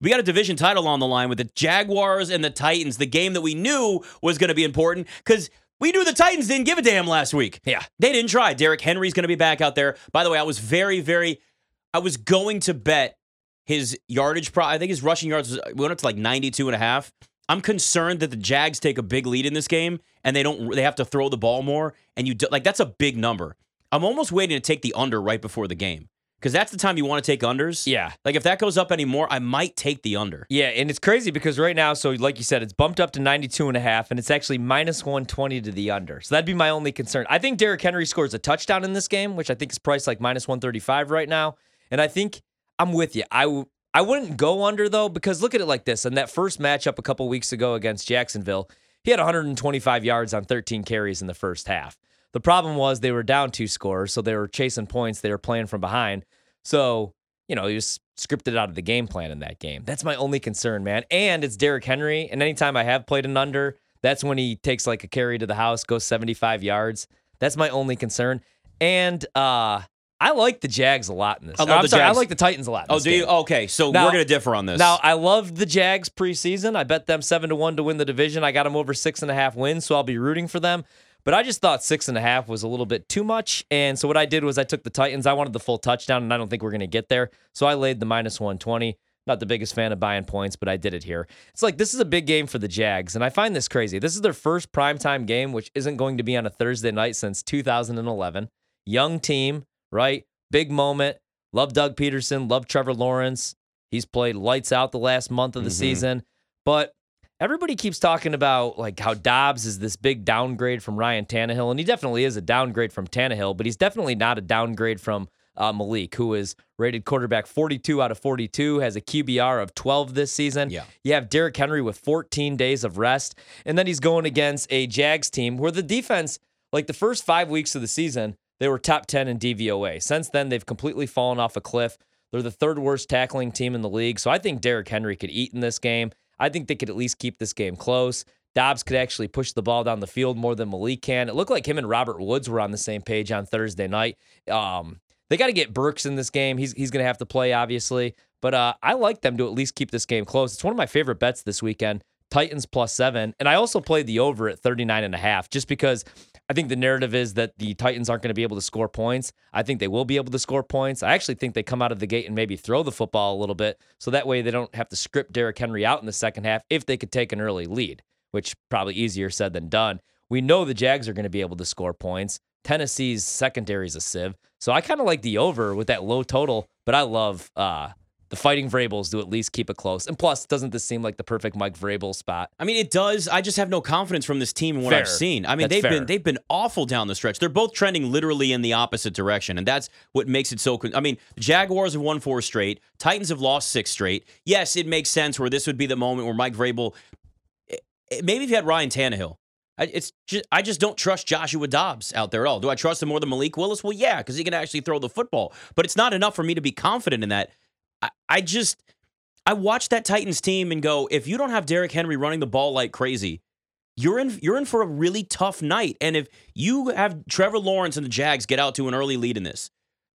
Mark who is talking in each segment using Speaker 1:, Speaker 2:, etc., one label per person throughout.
Speaker 1: We got a division title on the line with the Jaguars and the Titans, the game that we knew was going to be important because we knew the Titans didn't give a damn last week.
Speaker 2: Yeah.
Speaker 1: They didn't try. Derrick Henry's going to be back out there. By the way, I was very, very, I was going to bet his yardage. Pro- I think his rushing yards was, we went up to like 92 and a half. I'm concerned that the Jags take a big lead in this game and they don't, they have to throw the ball more. And you do, like, that's a big number. I'm almost waiting to take the under right before the game because that's the time you want to take unders.
Speaker 2: Yeah.
Speaker 1: Like if that goes up anymore, I might take the under.
Speaker 2: Yeah, and it's crazy because right now, so like you said, it's bumped up to 92 and a half, and it's actually minus 120 to the under. So that'd be my only concern. I think Derrick Henry scores a touchdown in this game, which I think is priced like minus 135 right now. And I think I'm with you. I w- I wouldn't go under though, because look at it like this. In that first matchup a couple weeks ago against Jacksonville, he had 125 yards on 13 carries in the first half. The problem was they were down two scores, so they were chasing points. They were playing from behind. So, you know, he was scripted out of the game plan in that game. That's my only concern, man. And it's Derrick Henry. And anytime I have played an under, that's when he takes like a carry to the house, goes 75 yards. That's my only concern. And uh I like the Jags a lot in this.
Speaker 1: I love
Speaker 2: I'm
Speaker 1: the
Speaker 2: sorry, I like the Titans a lot. in
Speaker 1: Oh, do you? Okay, so
Speaker 2: Now-
Speaker 1: we're gonna differ on this.
Speaker 2: Now I loved the Jags preseason. I bet them seven to one to win the division. I got them over six and a half wins, so I'll be rooting for them. But I just thought six and a half was a little bit too much. And so what I did was I took the Titans. I wanted the full touchdown, and I don't think we're gonna get there. So I laid the minus one twenty. Not the biggest fan of buying points, but I did it here. It's like this is a big game for the Jags, and I find this crazy. This is their first primetime game, which isn't going to be on a Thursday night since 2011. Young team, right? Big moment. Love Doug Pederson. Love Trevor Lawrence. He's played lights out the last month of the
Speaker 1: Mhm.
Speaker 2: season. But everybody keeps talking about like how Dobbs is this big downgrade from Ryan Tannehill, and he definitely is a downgrade from Tannehill, but he's definitely not a downgrade from uh, Malik, who is rated quarterback 42 out of 42, has a QBR of 12 this season.
Speaker 1: Yeah.
Speaker 2: You have Derrick Henry with 14 days of rest, and then he's going against a Jags team where the defense, like the first five weeks of the season, they were top 10 in DVOA. Since then, they've completely fallen off a cliff. They're the third worst tackling team in the league. So I think Derrick Henry could eat in this game. I think they could at least keep this game close. Dobbs could actually push the ball down the field more than Malik can. It looked like him and Robert Woods were on the same page on Thursday night. Um, they got to get Burks in this game. He's he's going to have to play, obviously. But uh, I like them to at least keep this game close. It's one of my favorite bets this weekend. Titans plus seven. And I also played the over at 39 and a half just because I think the narrative is that the Titans aren't going to be able to score points. I think they will be able to score points. I actually think they come out of the gate and maybe throw the football a little bit. So that way they don't have to script Derrick Henry out in the second half if they could take an early lead, which probably easier said than done. We know the Jags are going to be able to score points. Tennessee's secondary is a sieve. So I kind of like the over with that low total, but I love uh, the Fighting Vrabels to at least keep it close. And plus, doesn't this seem like the perfect Mike Vrabel spot?
Speaker 1: I mean, it does. I just have no confidence from this team in what I've seen. I mean,
Speaker 2: That's
Speaker 1: they've
Speaker 2: fair.
Speaker 1: been they've been awful down the stretch. They're both trending literally in the opposite direction, and that's what makes it so. Con- I mean, Jaguars have won four straight. Titans have lost six straight. Yes, it makes sense where this would be the moment where Mike Vrabel. eh, eh, Maybe if you had Ryan Tannehill. I, it's just, I just don't trust Joshua Dobbs out there at all. Do I trust him more than Malik Willis? Well, yeah, because he can actually throw the football. But it's not enough for me to be confident in that. I, just I watch that Titans team and go, if you don't have Derrick Henry running the ball like crazy, you're in you're in for a really tough night. And if you have Trevor Lawrence and the Jags get out to an early lead in this,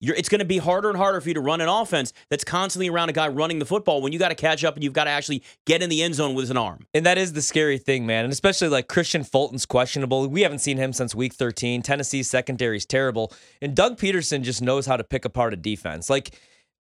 Speaker 1: it's going to be harder and harder for you to run an offense that's constantly around a guy running the football when you got to catch up and you've got to actually get in the end zone with an arm.
Speaker 2: And that is the scary thing, man. And especially like Kristian Fulton's questionable. We haven't seen him since week 13. Tennessee's secondary is terrible. And Doug Pederson just knows how to pick apart a defense. Like,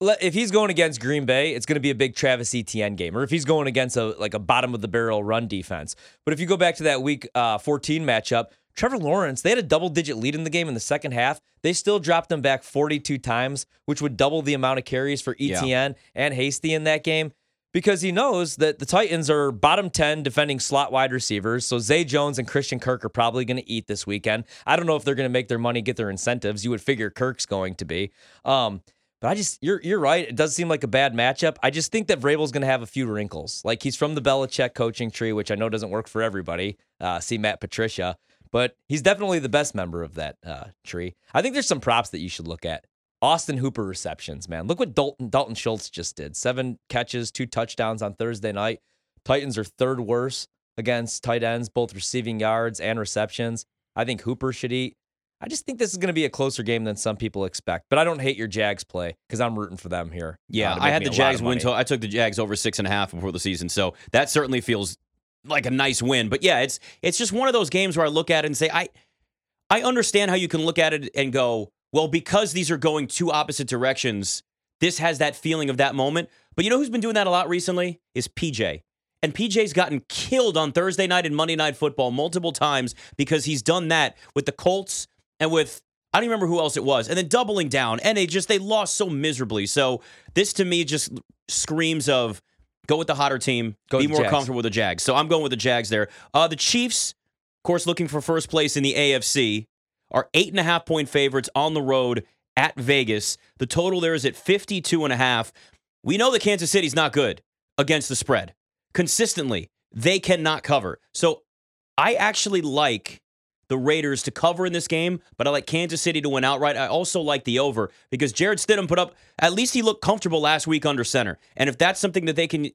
Speaker 2: if he's going against Green Bay, it's going to be a big Travis Etienne game, or if he's going against a like a bottom of the barrel run defense. But if you go back to that Week uh, 14 matchup, Trevor Lawrence, they had a double digit lead in the game in the second half. They still dropped them back 42 times, which would double the amount of carries for
Speaker 1: Yeah.
Speaker 2: Etienne and Hasty in that game because he knows that the Titans are bottom 10 defending slot wide receivers. So Zay Jones and Christian Kirk are probably going to eat this weekend. I don't know if they're going to make their money, get their incentives. You would figure Kirk's going to be. Um, but I just you're you're right. It does seem like a bad matchup. I just think that Vrabel's going to have a few wrinkles. Like he's from the Belichick coaching tree, which I know doesn't work for everybody. Uh, see Matt Patricia, but he's definitely the best member of that uh, tree. I think there's some props that you should look at. Austin Hooper receptions, man. Look what Dalton Dalton Schultz just did. Seven catches, two touchdowns on Thursday night. Titans are third worst against tight ends, both receiving yards and receptions. I think Hooper should eat. I just think this is going to be a closer game than some people expect. But I don't hate your Jags play because I'm rooting for them here.
Speaker 1: Yeah,
Speaker 2: uh,
Speaker 1: I had the Jags win. To, I took the Jags over six and a half before the season, so that certainly feels like a nice win. But yeah, it's it's just one of those games where I look at it and say, I I understand how you can look at it and go, well, because these are going two opposite directions, this has that feeling of that moment. But you know who's been doing that a lot recently is PJ. And PJ's gotten killed on Thursday night and Monday night football multiple times because he's done that with the Colts and with I don't even remember who else it was. And then doubling down. And they just they lost so miserably. So this to me just screams of go with the hotter team,
Speaker 2: Go
Speaker 1: be more
Speaker 2: Jags.
Speaker 1: comfortable with the Jags. So I'm going with the Jags there. Uh the Chiefs, of course, looking for first place in the AFC, are eight and a half point favorites on the road at Vegas. The total there is at 52 and a half. We know that Kansas City's not good against the spread. Consistently, they cannot cover. So I actually like the Raiders to cover in this game, but I like Kansas City to win outright. I also like the over because Jarrett Stidham put up at least he looked comfortable last week under center. And if that's something that they can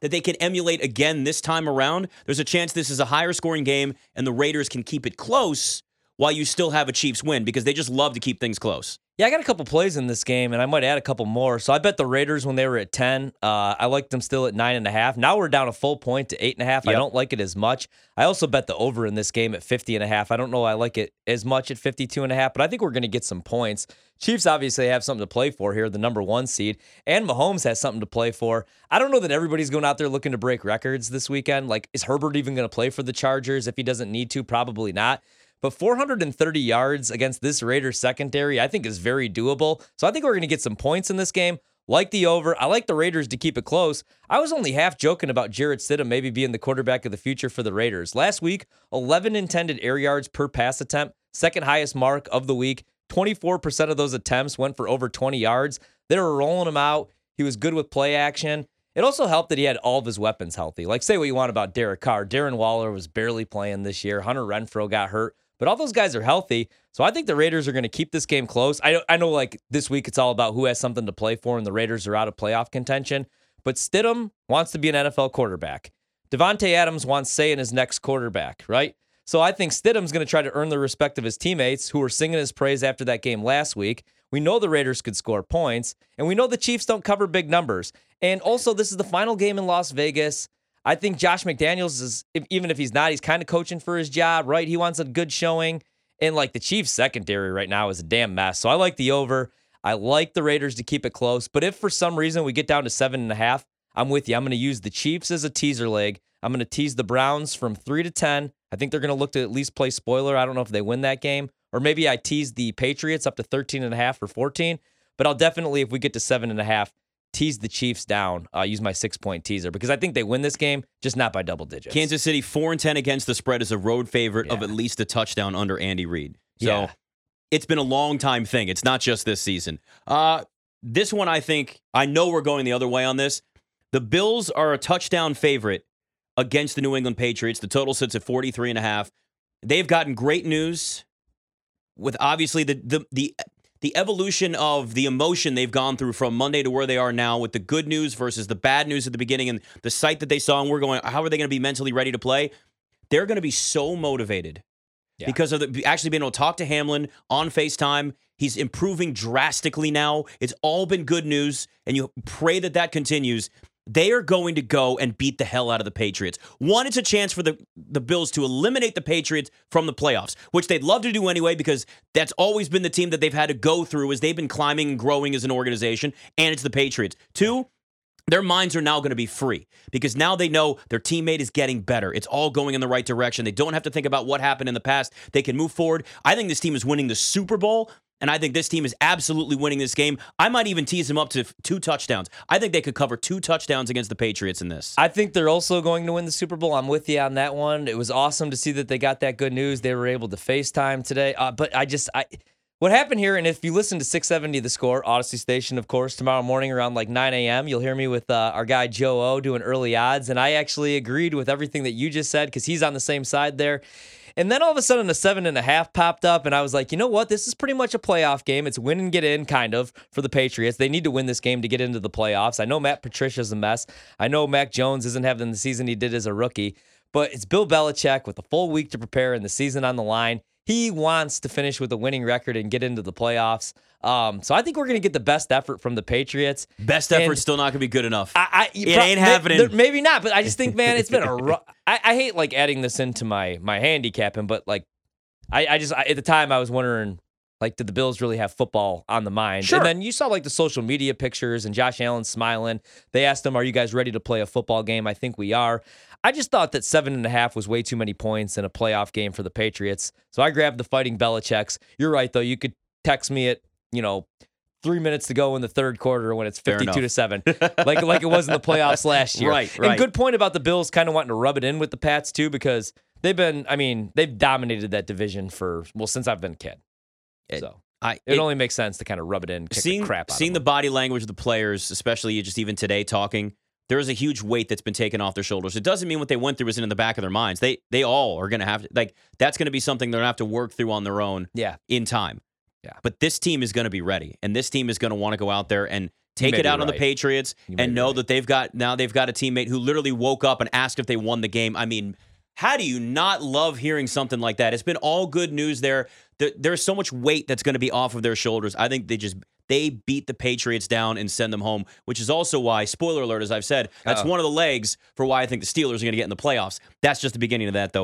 Speaker 1: that they can emulate again this time around, there's a chance this is a higher scoring game and the Raiders can keep it close while you still have a Chiefs win because they just love to keep things close.
Speaker 2: Yeah, I got a couple plays in this game, and I might add a couple more. So I bet the Raiders when they were at ten. Uh, I liked them still at nine and a half. Now we're down a full point to eight and a half. I don't like it as much. I also bet the over in this game at 50 and a half. I don't know I like it as much at 52 and a half, but I think we're going to get some points. Chiefs obviously have something to play for here, the number one seed, and Mahomes has something to play for. I don't know that everybody's going out there looking to break records this weekend. Like, is Herbert even going to play for the Chargers if he doesn't need to? Probably not. But 430 yards against this Raiders secondary, I think is very doable. So I think we're going to get some points in this game. Like the over. I like the Raiders to keep it close. I was only half joking about Jarrett Stidham maybe being the quarterback of the future for the Raiders. Last week, 11 intended air yards per pass attempt, second highest mark of the week. 24% of those attempts went for over 20 yards. They were rolling him out. He was good with play action. It also helped that he had all of his weapons healthy. Like, say what you want about Derek Carr. Darren Waller was barely playing this year. Hunter Renfrow got hurt, but all those guys are healthy. So I think the Raiders are going to keep this game close. I, I know, like, this week it's all about who has something to play for, and the Raiders are out of playoff contention. But Stidham wants to be an NFL quarterback. Davante Adams wants say in his next quarterback, right? So I think Stidham's going to try to earn the respect of his teammates who were singing his praise after that game last week. We know the Raiders could score points, and we know the Chiefs don't cover big numbers. And also, this is the final game in Las Vegas. I think Josh McDaniels is, if, even if he's not, he's kind of coaching for his job, right? He wants a good showing. And like the Chiefs' secondary right now is a damn mess. So I like the over. I like the Raiders to keep it close. But if for some reason we get down to seven and a half, I'm with you. I'm going to use the Chiefs as a teaser leg. I'm going to tease the Browns from three to 10. I think they're going to look to at least play spoiler. I don't know if they win that game. Or maybe I tease the Patriots up to 13 and a half or 14. But I'll definitely, if we get to seven and a half, tease the Chiefs down. Uh, use my six point teaser because I think they win this game, just not by double digits.
Speaker 1: Kansas City four and ten against the spread is a road favorite of at least a touchdown under Andy Reid. So
Speaker 2: Yeah.
Speaker 1: it's been a long time thing. It's not just this season. Uh, this one, I think, I know we're going the other way on this. The Bills are a touchdown favorite against the New England Patriots. The total sits at 43 and a half. They've gotten great news with obviously the the the the evolution of the emotion they've gone through from Monday to where they are now with the good news versus the bad news at the beginning and the sight that they saw and we're going how are they going to be mentally ready to play? They're going to be so motivated
Speaker 2: Yeah.
Speaker 1: because of the, actually being able to talk to Hamlin on FaceTime. He's improving drastically now. It's all been good news, and you pray that that continues. They are going to go and beat the hell out of the Patriots. One, it's a chance for the, the Bills to eliminate the Patriots from the playoffs, which they'd love to do anyway because that's always been the team that they've had to go through as they've been climbing and growing as an organization, and it's the Patriots. Two, their minds are now going to be free because now they know their teammate is getting better. It's all going in the right direction. They don't have to think about what happened in the past. They can move forward. I think this team is winning the Super Bowl, and I think this team is absolutely winning this game. I might even tease them up to two touchdowns. I think they could cover two touchdowns against the Patriots in this.
Speaker 2: I think they're also going to win the Super Bowl. I'm with you on that one. It was awesome to see that they got that good news. They were able to FaceTime today. Uh, but I just, I, what happened here, and if you listen to 670 The Score, Audacy Station, of course, tomorrow morning around like 9 a.m., you'll hear me with uh, our guy Joe O doing early odds. And I actually agreed with everything that you just said because he's on the same side there. And then all of a sudden, a seven and a half popped up, and I was like, you know what? This is pretty much a playoff game. It's win and get in, kind of, for the Patriots. They need to win this game to get into the playoffs. I know Matt Patricia's a mess. I know Mac Jones isn't having the season he did as a rookie, but it's Bill Belichick with a full week to prepare and the season on the line. He wants to finish with a winning record and get into the playoffs. Um, so I think we're going to get the best effort from the Patriots.
Speaker 1: Best effort still not going to be good enough.
Speaker 2: I, I,
Speaker 1: It ain't
Speaker 2: may-
Speaker 1: happening.
Speaker 2: there- Maybe not, but I just think, man, it's been a. Ru- I, I hate like adding this into my my handicapping, but like, I, I just I, at the time I was wondering, like, did the Bills really have football on the mind?
Speaker 1: Sure.
Speaker 2: And then you saw like the social media pictures and Josh Allen smiling. They asked him, "Are you guys ready to play a football game?" I think we are. I just thought that seven and a half was way too many points in a playoff game for the Patriots, so I grabbed the Fighting Belichick's. You're right though. You could text me at you know. Three minutes to go in the third quarter when it's fifty-two to seven, like like it was in the playoffs last year.
Speaker 1: Right,
Speaker 2: And good point about the Bills kind of wanting to rub it in with the Pats too, because they've been, I mean, they've dominated that division for well since I've been a kid.
Speaker 1: It-
Speaker 2: So
Speaker 1: I,
Speaker 2: it, only makes sense to kind of rub it in, kick
Speaker 1: seeing
Speaker 2: the crap
Speaker 1: seeing the body language of the players, especially just even today talking, there is a huge weight that's been taken off their shoulders. It doesn't mean what they went through isn't in the back of their minds. They they all are going to have to like that's going to be something they're going to have to work through on their own
Speaker 2: yeah,
Speaker 1: in time.
Speaker 2: Yeah.
Speaker 1: But this team is going to be ready, and this team is going to want to go out there and take it out on the. Patriots and know
Speaker 2: right.
Speaker 1: that they've got now they've got a teammate who literally woke up and asked if they won the game. I mean, how do you not love hearing something like that? It's been all good news there. There- There's so much weight that's going to be off of their shoulders. I think they just they beat the Patriots down and send them home, which is also why, spoiler alert, as I've said, that's
Speaker 2: Uh-oh.
Speaker 1: one of the legs for why I think the Steelers are going to get in the playoffs. That's just the beginning of that, though.